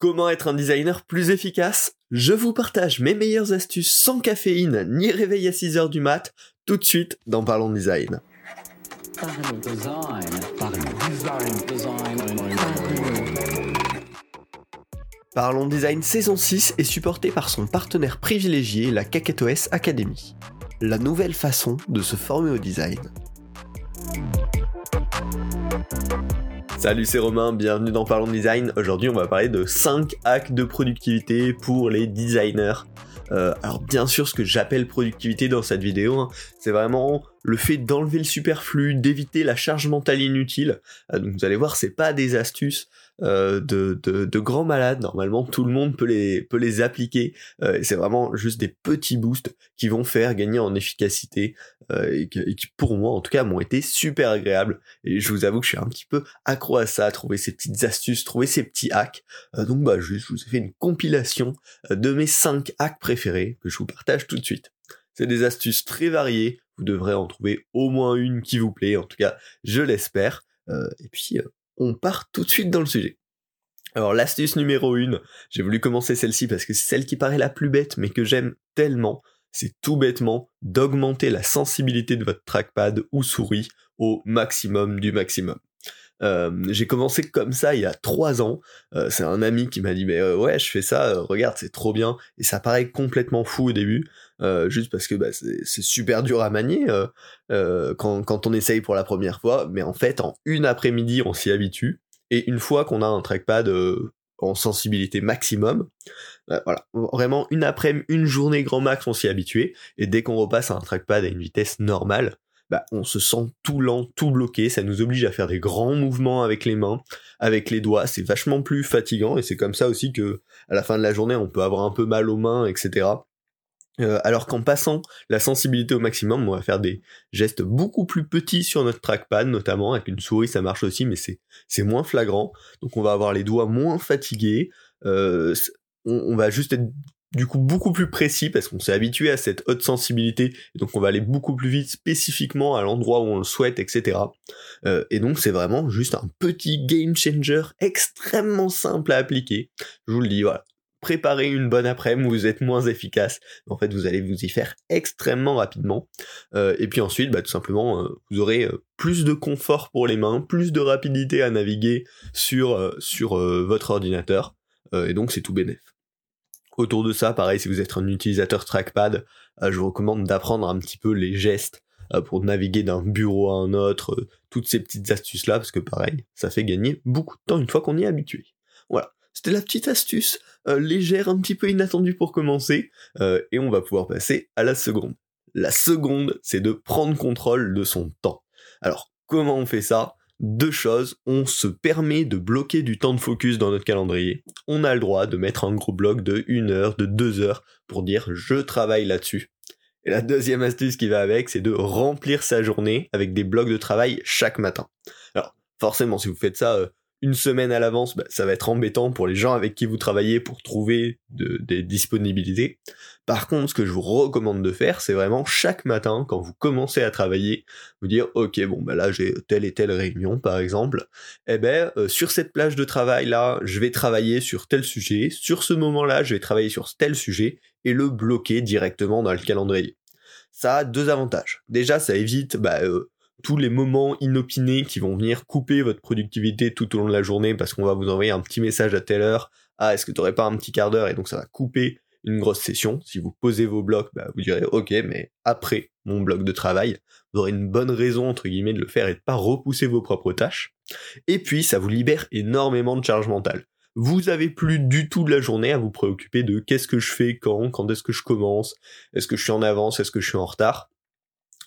Comment être un designer plus efficace? Je vous partage mes meilleures astuces sans caféine ni réveil à 6h du mat, tout de suite dans Parlons Design. Parlons Design saison 6 est supporté par son partenaire privilégié, la KaketoS Academy. La nouvelle façon de se former au design. Salut, c'est Romain, bienvenue dans Parlons Design. Aujourd'hui, on va parler de 5 hacks de productivité pour les designers. Euh, alors bien sûr, ce que j'appelle productivité dans cette vidéo, hein, c'est vraiment le fait d'enlever le superflu, d'éviter la charge mentale inutile. Euh, donc vous allez voir, c'est pas des astuces euh, de, de, grands malades. Normalement, tout le monde peut les, peut les appliquer. Euh, c'est vraiment juste des petits boosts qui vont faire gagner en efficacité euh, et, qui, pour moi, en tout cas, m'ont été super agréables. Et je vous avoue que je suis un petit peu accro à ça, à trouver ces petites astuces, trouver ces petits hacks. donc, bah, juste, je vous ai fait une compilation de mes 5 hacks préférés que je vous partage tout de suite. C'est des astuces très variées. Vous devrez en trouver au moins une qui vous plaît. En tout cas, je l'espère. et puis, on part tout de suite dans le sujet. Alors l'astuce numéro 1, j'ai voulu commencer celle-ci parce que c'est celle qui paraît la plus bête mais que j'aime tellement, c'est tout bêtement d'augmenter la sensibilité de votre trackpad ou souris au maximum du maximum. Euh, j'ai commencé comme ça il y a trois ans. Euh, c'est un ami qui m'a dit mais euh, ouais je fais ça, regarde c'est trop bien. Et ça paraît complètement fou au début, juste parce que bah, c'est super dur à manier quand, quand on essaye pour la première fois, mais en fait en une après-midi on s'y habitue. Et une fois qu'on a un trackpad en sensibilité maximum, voilà. Vraiment une après-midi, une journée grand max on s'y habitué et dès qu'on repasse à un trackpad à une vitesse normale bah, on se sent tout lent, tout bloqué, ça nous oblige à faire des grands mouvements avec les mains, avec les doigts, c'est vachement plus fatigant et c'est comme ça aussi que à la fin de la journée on peut avoir un peu mal aux mains, etc. Euh, alors qu'en passant la sensibilité au maximum, on va faire des gestes beaucoup plus petits sur notre trackpad, notamment avec une souris, ça marche aussi, mais c'est moins flagrant. Donc on va avoir les doigts moins fatigués. Euh, on, va juste être du coup beaucoup plus précis parce qu'on s'est habitué à cette haute sensibilité et donc on va aller beaucoup plus vite spécifiquement à l'endroit où on le souhaite etc euh, et donc c'est vraiment juste un petit game changer extrêmement simple à appliquer. Je vous le dis voilà. Préparez une bonne après-midi vous êtes moins efficace. En fait vous allez vous y faire extrêmement rapidement. Euh, et puis ensuite bah, tout simplement euh, vous aurez plus de confort pour les mains plus de rapidité à naviguer sur sur votre ordinateur. Et donc c'est tout bénéf Autour de ça, pareil, si vous êtes un utilisateur trackpad, euh, je vous recommande d'apprendre un petit peu les gestes euh, pour naviguer d'un bureau à un autre, euh, toutes ces petites astuces-là, parce que pareil, ça fait gagner beaucoup de temps une fois qu'on y est habitué. Voilà, c'était la petite astuce légère, un petit peu inattendue pour commencer, et on va pouvoir passer à la seconde. La seconde, c'est de prendre contrôle de son temps. Alors, comment on fait ça? Deux choses, on se permet de bloquer du temps de focus dans notre calendrier. On a le droit de mettre un gros bloc de une heure, de deux heures pour dire je travaille là-dessus. Et la deuxième astuce qui va avec, c'est de remplir sa journée avec des blocs de travail chaque matin. Alors, forcément, si vous faites ça euh, une semaine à l'avance, bah, ça va être embêtant pour les gens avec qui vous travaillez pour trouver des disponibilités. Par contre, ce que je vous recommande de faire, c'est vraiment chaque matin, quand vous commencez à travailler, vous dire, ok, bon, bah là j'ai telle et telle réunion, par exemple. Eh ben, euh, sur cette plage de travail là, je vais travailler sur tel sujet. Sur ce moment-là, je vais travailler sur tel sujet et le bloquer directement dans le calendrier. Ça a deux avantages. Déjà, ça évite bah, euh, tous les moments inopinés qui vont venir couper votre productivité tout au long de la journée parce qu'on va vous envoyer un petit message à telle heure. Ah, est-ce que tu aurais pas un petit quart d'heure? Et donc ça va couper une grosse session. Si vous posez vos blocs, bah, vous direz ok, mais après mon bloc de travail, vous aurez une bonne raison entre guillemets de le faire et de pas repousser vos propres tâches. Et puis ça vous libère énormément de charge mentale. Vous avez plus du tout de la journée à vous préoccuper de qu'est-ce que je fais quand, quand est-ce que je commence, est-ce que je suis en avance, est-ce que je suis en retard?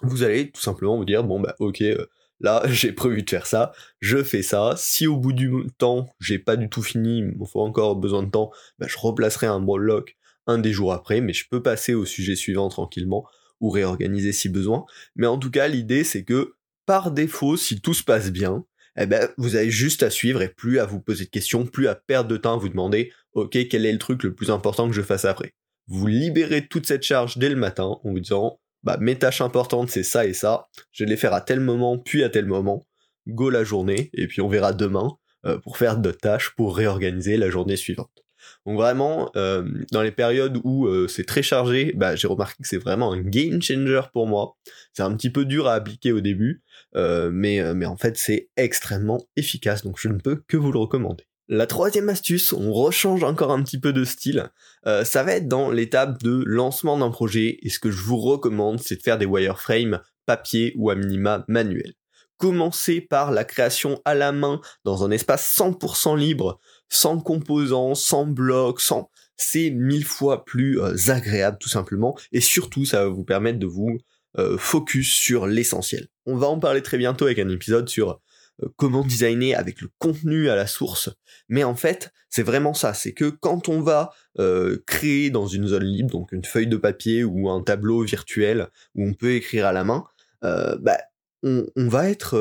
Vous allez tout simplement vous dire bon bah ok euh, là j'ai prévu de faire ça, je fais ça, si au bout du temps j'ai pas du tout fini, il me faut encore besoin de temps, bah, je replacerai un bloc un des jours après, mais je peux passer au sujet suivant tranquillement ou réorganiser si besoin. Mais en tout cas l'idée c'est que par défaut si tout se passe bien, eh ben, vous avez juste à suivre et plus à vous poser de questions, plus à perdre de temps à vous demander, ok, quel est le truc le plus important que je fasse après? Vous libérez toute cette charge dès le matin en vous disant, bah mes tâches importantes c'est ça et ça, je vais les faire à tel moment puis à tel moment, go la journée, et puis on verra demain pour faire d'autres tâches, pour réorganiser la journée suivante. Donc vraiment, euh, dans les périodes où euh, c'est très chargé, bah, j'ai remarqué que c'est vraiment un game changer pour moi. C'est un petit peu dur à appliquer au début, euh, mais en fait c'est extrêmement efficace, donc je ne peux que vous le recommander. La troisième astuce, on rechange encore un petit peu de style, ça va être dans l'étape de lancement d'un projet, et ce que je vous recommande, c'est de faire des wireframes papier ou à minima manuel. Commencez par la création à la main dans un espace 100% libre sans composants, sans blocs, sans... C'est mille fois plus euh, agréable tout simplement, et surtout ça va vous permettre de vous euh, focus sur l'essentiel. On va en parler très bientôt avec un épisode sur euh, comment designer avec le contenu à la source, mais en fait c'est vraiment ça, c'est que quand on va créer dans une zone libre, donc une feuille de papier ou un tableau virtuel où on peut écrire à la main, bah, on, va être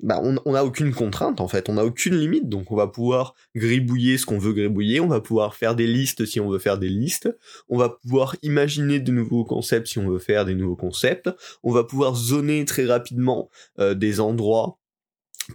bah, on n'a aucune contrainte en fait, on n'a aucune limite, donc on va pouvoir gribouiller ce qu'on veut gribouiller, on va pouvoir faire des listes si on veut faire des listes, on va pouvoir imaginer de nouveaux concepts si on veut faire des nouveaux concepts, on va pouvoir zoner très rapidement euh, des endroits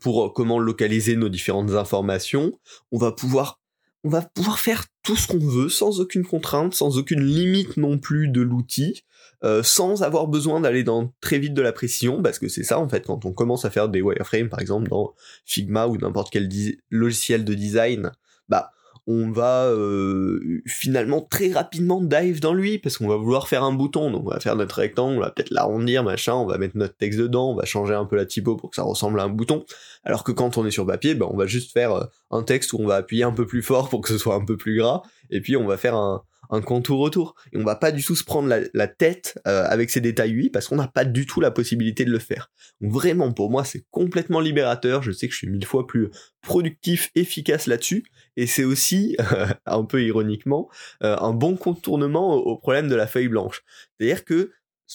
pour euh, comment localiser nos différentes informations, on va pouvoir on va pouvoir faire tout ce qu'on veut sans aucune contrainte, sans aucune limite non plus de l'outil. Euh, sans avoir besoin d'aller dans très vite de la précision, parce que c'est ça en fait, quand on commence à faire des wireframes par exemple dans Figma ou n'importe quel logiciel de design, bah on va euh, finalement très rapidement dive dans lui parce qu'on va vouloir faire un bouton donc on va faire notre rectangle on va peut-être l'arrondir machin on va mettre notre texte dedans on va changer un peu la typo pour que ça ressemble à un bouton alors que quand on est sur papier bah, on va juste faire euh, un texte où on va appuyer un peu plus fort pour que ce soit un peu plus gras et puis on va faire un, contour autour. Et on va pas du tout se prendre la, tête euh, avec ces détails UI parce qu'on n'a pas du tout la possibilité de le faire. Donc vraiment, pour moi, c'est complètement libérateur. Je sais que je suis mille fois plus productif, efficace là-dessus. Et c'est aussi, un peu ironiquement, euh, un bon contournement au problème de la feuille blanche. C'est-à-dire que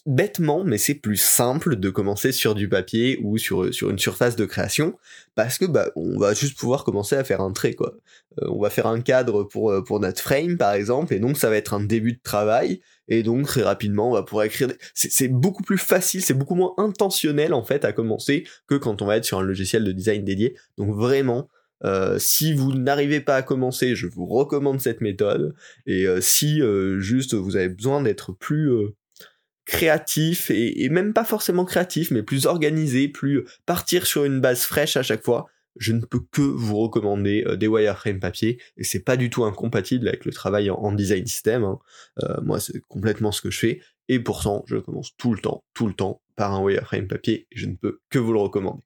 bêtement, mais c'est plus simple de commencer sur du papier ou sur, sur une surface de création, parce que bah, on va juste pouvoir commencer à faire un trait, quoi. Euh, on va faire un cadre pour, euh, pour notre frame, par exemple, et donc ça va être un début de travail, et donc très rapidement, on va pouvoir écrire... C'est beaucoup plus facile, c'est beaucoup moins intentionnel, en fait, à commencer, que quand on va être sur un logiciel de design dédié. Donc vraiment, euh, si vous n'arrivez pas à commencer, je vous recommande cette méthode. Et si juste vous avez besoin d'être plus créatif et, même pas forcément créatif, mais plus organisé, plus partir sur une base fraîche à chaque fois, je ne peux que vous recommander euh, des wireframes papier et c'est pas du tout incompatible avec le travail en, design system. Hein. Euh, moi, c'est complètement ce que je fais et pourtant, je commence tout le temps, tout le temps par un wireframe papier je ne peux que vous le recommander.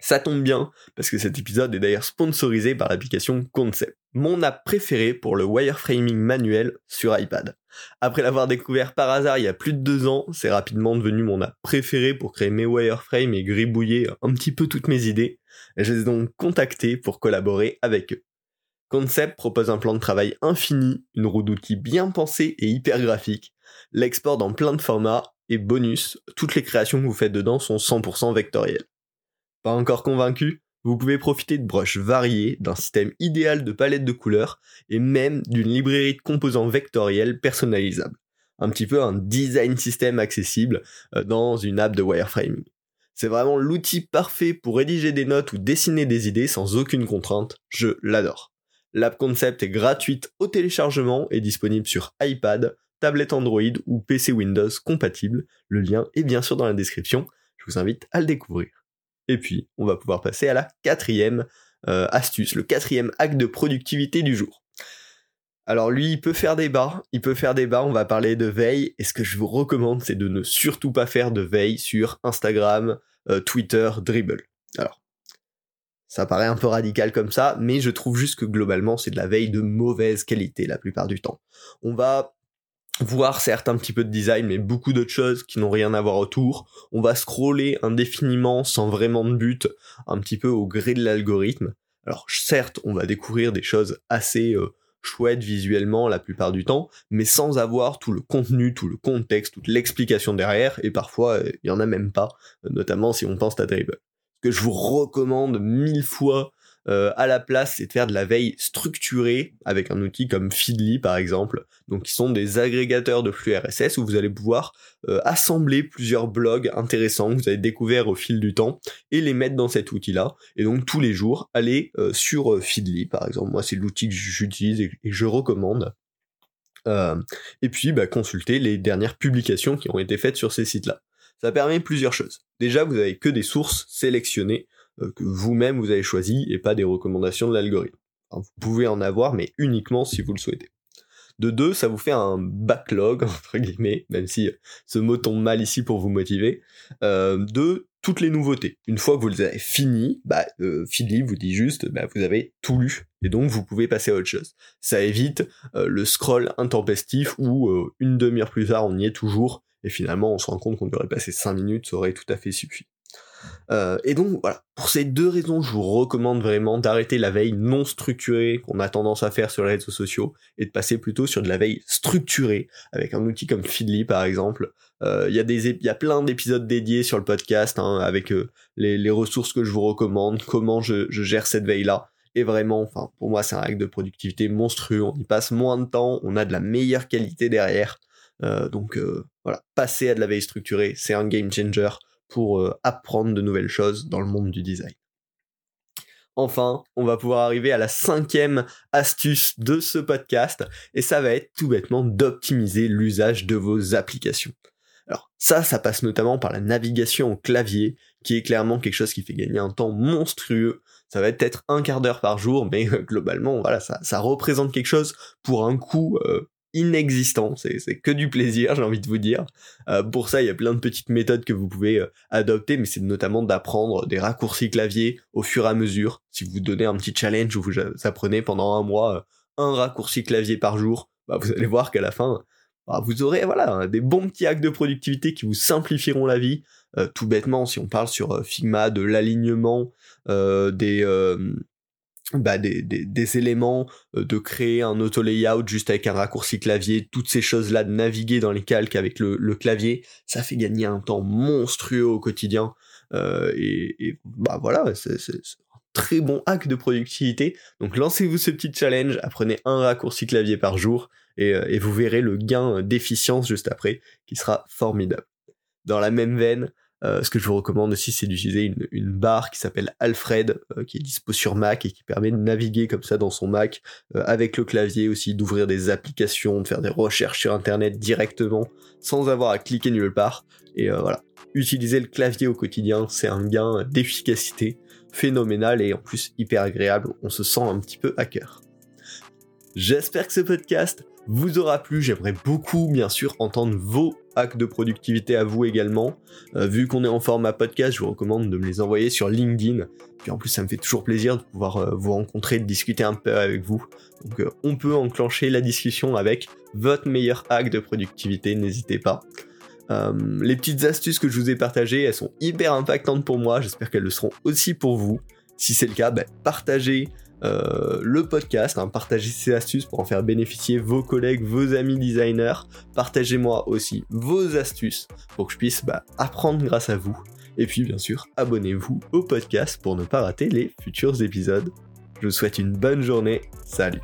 Ça tombe bien, parce que cet épisode est d'ailleurs sponsorisé par l'application Concept, mon app préférée pour le wireframing manuel sur iPad. Après l'avoir découvert par hasard il y a plus de deux ans, c'est rapidement devenu mon app préférée pour créer mes wireframes et gribouiller un petit peu toutes mes idées. Je les ai donc contactés pour collaborer avec eux. Concept propose un plan de travail infini, une roue d'outils bien pensée et hyper graphique, l'export dans plein de formats, et bonus, toutes les créations que vous faites dedans sont 100% vectorielles. Encore convaincu Vous pouvez profiter de broches variées, d'un système idéal de palette de couleurs et même d'une librairie de composants vectoriels personnalisables. Un petit peu un design system accessible euh, dans une app de wireframing. C'est vraiment l'outil parfait pour rédiger des notes ou dessiner des idées sans aucune contrainte. Je l'adore. L'app concept est gratuite au téléchargement et disponible sur iPad, tablette Android ou PC Windows compatible. Le lien est bien sûr dans la description. Je vous invite à le découvrir. Et puis, on va pouvoir passer à la quatrième euh, astuce, le quatrième acte de productivité du jour. Alors lui, il peut faire des bas, il peut faire des bas, on va parler de veille, et ce que je vous recommande, c'est de ne surtout pas faire de veille sur Instagram, euh, Twitter, Dribble. Alors, ça paraît un peu radical comme ça, mais je trouve juste que globalement, c'est de la veille de mauvaise qualité la plupart du temps. On va voir certes un petit peu de design, mais beaucoup d'autres choses qui n'ont rien à voir autour. On va scroller indéfiniment sans vraiment de but, un petit peu au gré de l'algorithme. Alors certes, on va découvrir des choses assez euh, chouettes visuellement la plupart du temps, mais sans avoir tout le contenu, tout le contexte, toute l'explication derrière, et parfois euh, il y en a même pas, notamment si on pense à Dribble. Que je vous recommande mille fois euh, à la place, c'est de faire de la veille structurée avec un outil comme Feedly par exemple, donc qui sont des agrégateurs de flux RSS où vous allez pouvoir euh, assembler plusieurs blogs intéressants que vous avez découverts au fil du temps et les mettre dans cet outil-là. Et donc tous les jours, aller euh, sur Feedly par exemple. Moi, c'est l'outil que j'utilise et, je recommande. et puis bah, consulter les dernières publications qui ont été faites sur ces sites-là. Ça permet plusieurs choses. Déjà, vous avez que des sources sélectionnées euh, que vous-même vous avez choisi et pas des recommandations de l'algorithme. vous pouvez en avoir, mais uniquement si vous le souhaitez. De deux, ça vous fait un backlog, entre guillemets, même si ce mot tombe mal ici pour vous motiver, euh, de toutes les nouveautés. Une fois que vous les avez finies, bah, euh, vous dit juste, bah, vous avez tout lu, et donc vous pouvez passer à autre chose. Ça évite euh, le scroll intempestif où une demi-heure plus tard on y est toujours, et finalement on se rend compte qu'on aurait passé 5 minutes, ça aurait tout à fait suffi. Euh, et donc voilà, pour ces deux raisons, je vous recommande vraiment d'arrêter la veille non structurée qu'on a tendance à faire sur les réseaux sociaux et de passer plutôt sur de la veille structurée avec un outil comme Feedly par exemple. Euh, il y a des y a plein d'épisodes dédiés sur le podcast hein, avec euh, les, ressources que je vous recommande, comment je, gère cette veille là. Et vraiment, enfin pour moi c'est un règle de productivité monstrueux. On y passe moins de temps, on a de la meilleure qualité derrière. donc voilà, passer à de la veille structurée, c'est un game changer pour euh, apprendre de nouvelles choses dans le monde du design. Enfin, on va pouvoir arriver à la cinquième astuce de ce podcast, et ça va être tout bêtement d'optimiser l'usage de vos applications. Alors ça, ça passe notamment par la navigation au clavier, qui est clairement quelque chose qui fait gagner un temps monstrueux. Ça va être peut-être un quart d'heure par jour, mais globalement, voilà, ça, représente quelque chose pour un coût euh, inexistant, c'est que du plaisir, j'ai envie de vous dire. Euh, pour ça, il y a plein de petites méthodes que vous pouvez euh, adopter, mais c'est notamment d'apprendre des raccourcis clavier au fur et à mesure. Si vous donnez un petit challenge où vous apprenez pendant un mois euh, un raccourci clavier par jour, bah, vous allez voir qu'à la fin, bah, vous aurez voilà des bons petits hacks de productivité qui vous simplifieront la vie. tout bêtement, si on parle sur Figma de l'alignement des bah, des, des, éléments, euh, de créer un auto-layout juste avec un raccourci clavier, toutes ces choses-là, de naviguer dans les calques avec le, clavier, ça fait gagner un temps monstrueux au quotidien. Euh, et, bah voilà, c'est un très bon hack de productivité. Donc lancez-vous ce petit challenge, apprenez un raccourci clavier par jour, et, euh, et vous verrez le gain d'efficience juste après, qui sera formidable. Dans la même veine, euh, ce que je vous recommande aussi, c'est d'utiliser une, barre qui s'appelle Alfred, euh, qui est dispo sur Mac et qui permet de naviguer comme ça dans son Mac euh, avec le clavier aussi, d'ouvrir des applications, de faire des recherches sur Internet directement sans avoir à cliquer nulle part. Et voilà, utiliser le clavier au quotidien, c'est un gain d'efficacité phénoménal et en plus hyper agréable. On se sent un petit peu hacker. J'espère que ce podcast vous aura plu. J'aimerais beaucoup, bien sûr, entendre vos hacks de productivité à vous également. Euh, vu qu'on est en format podcast, je vous recommande de me les envoyer sur LinkedIn. Puis en plus, ça me fait toujours plaisir de pouvoir euh, vous rencontrer, de discuter un peu avec vous. Donc euh, on peut enclencher la discussion avec votre meilleur hack de productivité, n'hésitez pas. les petites astuces que je vous ai partagées, elles sont hyper impactantes pour moi, j'espère qu'elles le seront aussi pour vous. Si c'est le cas, ben, partagez euh, le podcast, hein, partagez ces astuces pour en faire bénéficier vos collègues, vos amis designers. Partagez-moi aussi vos astuces pour que je puisse bah, apprendre grâce à vous. Et puis bien sûr, abonnez-vous au podcast pour ne pas rater les futurs épisodes. Je vous souhaite une bonne journée. Salut